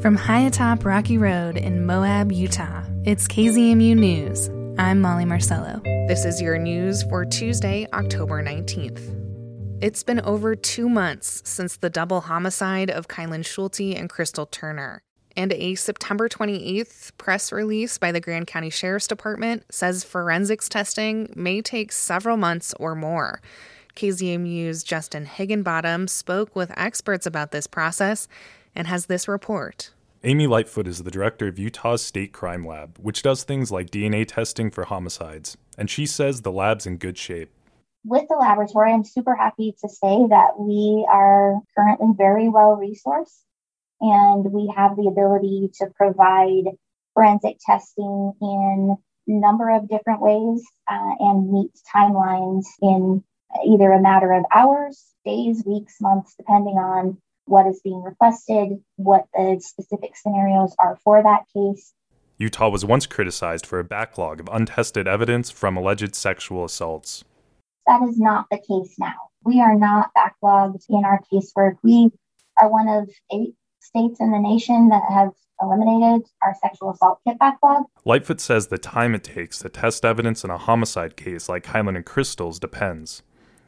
From high atop Rocky Road in Moab, Utah, it's KZMU News. I'm Molly Marcello. This is your news for Tuesday, October 19th. It's been over two months since the double homicide of Kylen Schulte and Crystal Turner. And a September 28th press release by the Grand County Sheriff's Department says forensics testing may take several months or more. KZMU's Justin Higginbottom spoke with experts about this process and has this report. Amy Lightfoot is the director of Utah's State Crime Lab, which does things like DNA testing for homicides, and she says the lab's in good shape. With the laboratory, I'm super happy to say that we are currently very well resourced and we have the ability to provide forensic testing in a number of different ways uh, and meet timelines in either a matter of hours, days, weeks, months, depending on what is being requested, what the specific scenarios are for that case. Utah was once criticized for a backlog of untested evidence from alleged sexual assaults. That is not the case now. We are not backlogged in our casework. We are one of eight states in the nation that have eliminated our sexual assault kit backlog. Lightfoot says the time it takes to test evidence in a homicide case like Kylen and Crystal's depends.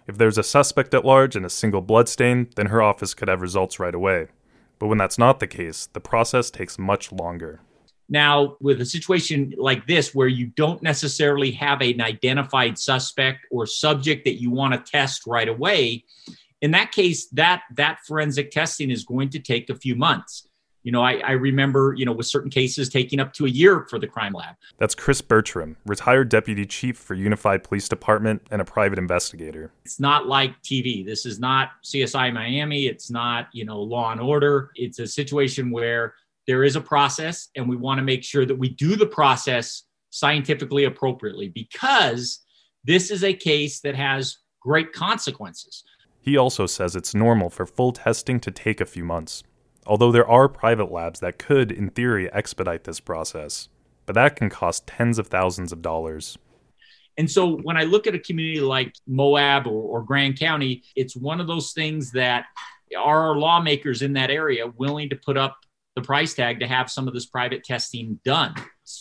If there's a suspect at large and a single bloodstain, then her office could have results right away. But when that's not the case, the process takes much longer. Now, with a situation like this, where you don't necessarily have an identified suspect or subject that you want to test right away, in that case, that that forensic testing is going to take a few months. You know, I, I, remember, you know, with certain cases taking up to a year for the crime lab. That's Chris Bertram, retired deputy chief for Unified Police Department and a private investigator. It's not like TV. This is not CSI Miami. It's not, you know, Law and Order. It's a situation where there is a process, and we want to make sure that we do the process scientifically appropriately because this is a case that has great consequences. He also says it's normal for full testing to take a few months although there are private labs that could, in theory, expedite this process. But that can cost tens of thousands of dollars. And so when I look at a community like Moab or, or Grand County, it's one of those things that are lawmakers in that area willing to put up the price tag to have some of this private testing done.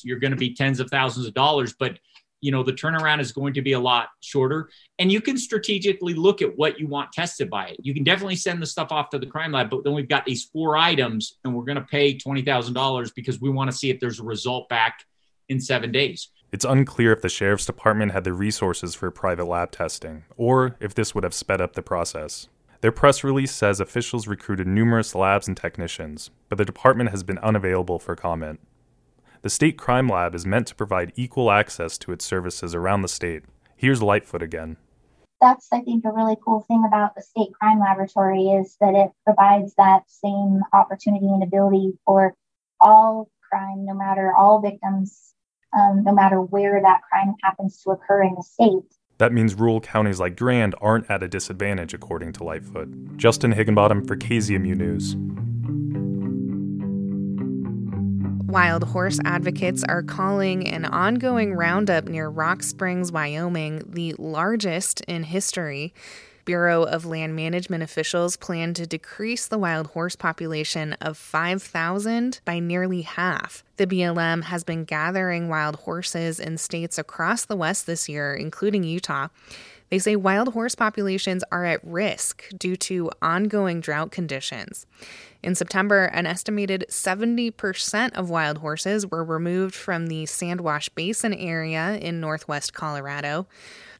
You're going to be tens of thousands of dollars, but you know the turnaround is going to be a lot shorter. And you can strategically look at what you want tested by it. You can definitely send the stuff off to the crime lab but then we've got these four items and we're going to pay $20000 because we want to see if there's a result back in seven days. It's unclear if the sheriff's department had the resources for private lab testing or if this would have sped up the process. Their press release says officials recruited numerous labs and technicians, but the department has been unavailable for comment. The State Crime Lab is meant to provide equal access to its services around the state. Here's Lightfoot again. That's, I think, a really cool thing about the State Crime Laboratory is that it provides that same opportunity and ability for all crime, no matter all victims, um, no matter where that crime happens to occur in the state. That means rural counties like Grand aren't at a disadvantage, according to Lightfoot. Justin Higginbottom for KZMU News. Wild horse advocates are calling an ongoing roundup near Rock Springs, Wyoming, the largest in history. Bureau of Land Management officials plan to decrease the wild horse population of 5,000 by nearly half. The BLM has been gathering wild horses in states across the West this year, including Utah. They say wild horse populations are at risk due to ongoing drought conditions. In September, an estimated 70% of wild horses were removed from the Sandwash Basin area in northwest Colorado.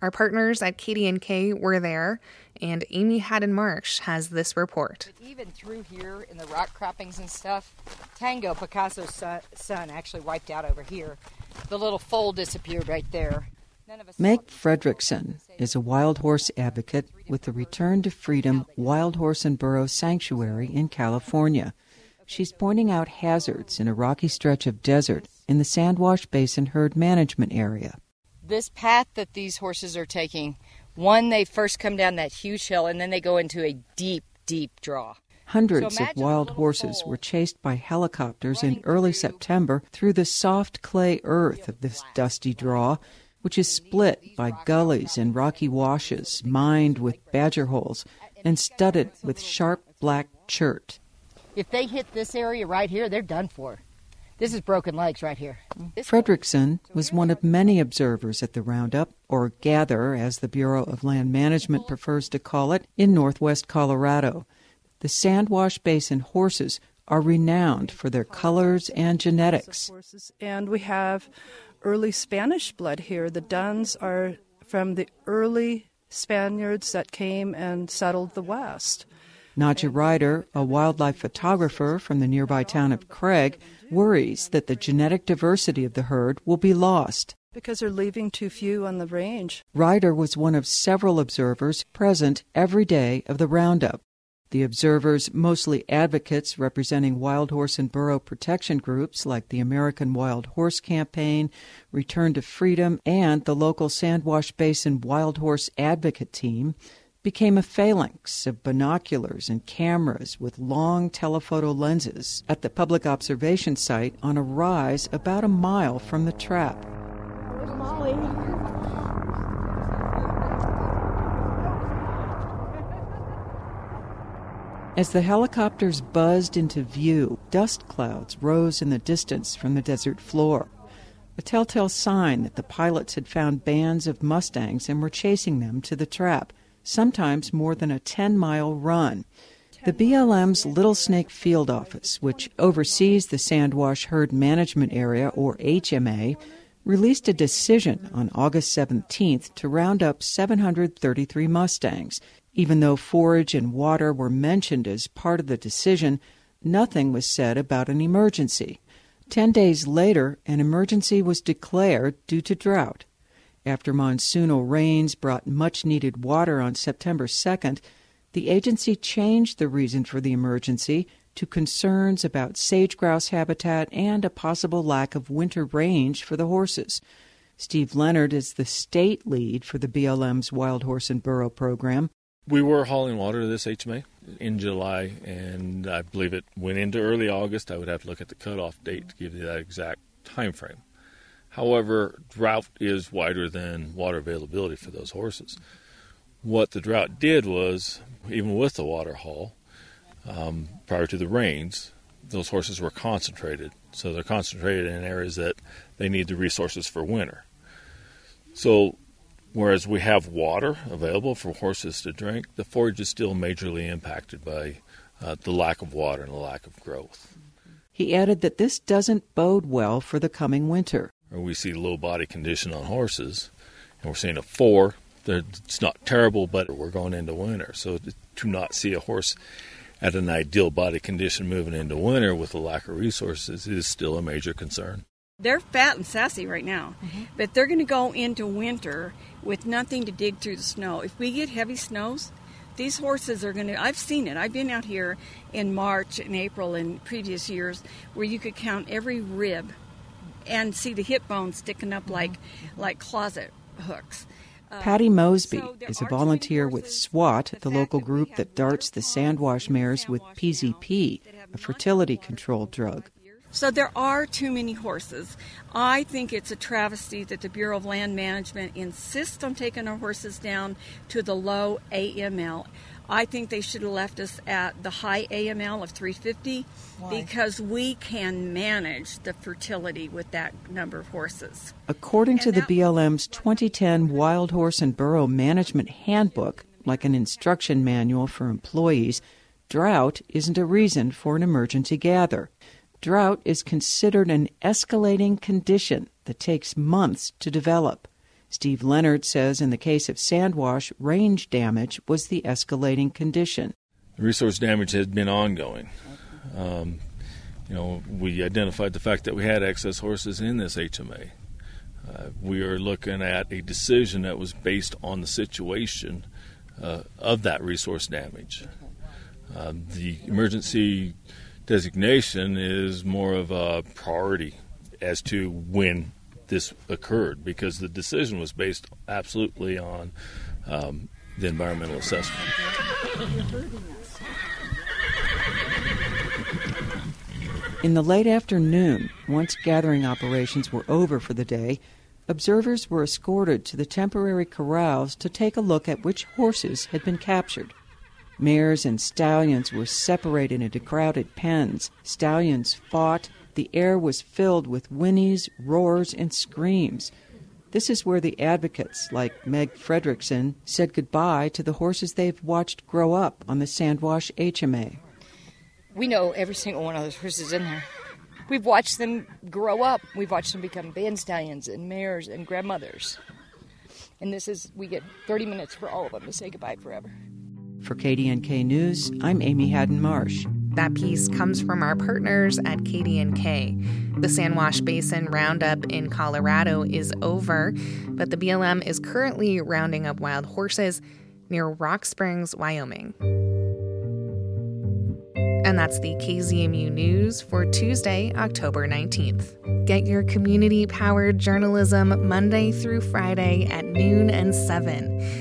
Our partners at KDNK were there, and Amy Hadden Marsh has this report. Even through here in the rock croppings and stuff, Tango, Picasso's son, actually wiped out over here. The little foal disappeared right there. Meg Fredrickson is a wild horse advocate with the Return to Freedom Wild Horse and Burro Sanctuary in California. She's pointing out hazards in a rocky stretch of desert in the Sandwash Basin herd management area. This path that these horses are taking, one, they first come down that huge hill and then they go into a deep, deep draw. Hundreds so of wild horses were chased by helicopters in early September through the soft clay earth of this dusty draw which is split by gullies and rocky washes mined with badger holes and studded with sharp black chert. If they hit this area right here, they're done for. This is broken legs right here. Fredrickson was one of many observers at the roundup, or gather, as the Bureau of Land Management prefers to call it, in northwest Colorado. The Sandwash Basin horses are renowned for their colors and genetics. And we have early Spanish blood here. The Duns are from the early Spaniards that came and settled the West. Nadja Ryder, a wildlife photographer from the nearby town of Craig, worries that the genetic diversity of the herd will be lost. Because they're leaving too few on the range. Ryder was one of several observers present every day of the roundup. The observers, mostly advocates representing wild horse and burro protection groups like the American Wild Horse Campaign, Return to Freedom, and the local Sandwash Basin Wild Horse Advocate Team, became a phalanx of binoculars and cameras with long telephoto lenses at the public observation site on a rise about a mile from the trap. As the helicopters buzzed into view, dust clouds rose in the distance from the desert floor. A telltale sign that the pilots had found bands of Mustangs and were chasing them to the trap sometimes more than a 10 mile run. The BLM's Little Snake Field Office, which oversees the Sandwash Herd Management Area, or HMA, released a decision on August 17th to round up 733 Mustangs. Even though forage and water were mentioned as part of the decision, nothing was said about an emergency. Ten days later, an emergency was declared due to drought. After monsoonal rains brought much needed water on September 2nd, the agency changed the reason for the emergency to concerns about sage grouse habitat and a possible lack of winter range for the horses. Steve Leonard is the state lead for the BLM's Wild Horse and Burro program. We were hauling water to this HMA in July, and I believe it went into early August. I would have to look at the cutoff date to give you that exact time frame. However, drought is wider than water availability for those horses. What the drought did was, even with the water haul, um, prior to the rains, those horses were concentrated. So they're concentrated in areas that they need the resources for winter. So, whereas we have water available for horses to drink, the forage is still majorly impacted by uh, the lack of water and the lack of growth. He added that this doesn't bode well for the coming winter we see low body condition on horses, and we're seeing a four. It's not terrible, but we're going into winter. So to not see a horse at an ideal body condition moving into winter with a lack of resources is still a major concern. They're fat and sassy right now, mm-hmm. but they're going to go into winter with nothing to dig through the snow. If we get heavy snows, these horses are going to i've seen it i've been out here in march and april in previous years where you could count every rib and see the hip bones sticking up like like closet hooks. Uh, Patty Mosby so is a volunteer with SWAT, the local group that darts the sandwash mares with PZP, a fertility control drug. So there are too many horses. I think it's a travesty that the Bureau of Land Management insists on taking our horses down to the low AML. I think they should have left us at the high AML of 350 Why? because we can manage the fertility with that number of horses. According and to the BLM's 2010 Wild Horse and Burro Management Handbook, like an instruction manual for employees, drought isn't a reason for an emergency gather. Drought is considered an escalating condition that takes months to develop. Steve Leonard says in the case of Sandwash, range damage was the escalating condition. The resource damage has been ongoing. Um, you know, we identified the fact that we had excess horses in this HMA. Uh, we are looking at a decision that was based on the situation uh, of that resource damage. Uh, the emergency designation is more of a priority as to when this occurred because the decision was based absolutely on um, the environmental assessment. In the late afternoon, once gathering operations were over for the day, observers were escorted to the temporary corrals to take a look at which horses had been captured. Mares and stallions were separated into crowded pens. Stallions fought. The air was filled with whinnies, roars, and screams. This is where the advocates, like Meg Fredrickson, said goodbye to the horses they've watched grow up on the Sandwash HMA. We know every single one of those horses in there. We've watched them grow up. We've watched them become band stallions and mares and grandmothers. And this is, we get 30 minutes for all of them to say goodbye forever. For KDNK News, I'm Amy Hadden Marsh. That piece comes from our partners at KDNK. The Sandwash Basin Roundup in Colorado is over, but the BLM is currently rounding up wild horses near Rock Springs, Wyoming. And that's the KZMU News for Tuesday, October 19th. Get your community powered journalism Monday through Friday at noon and 7.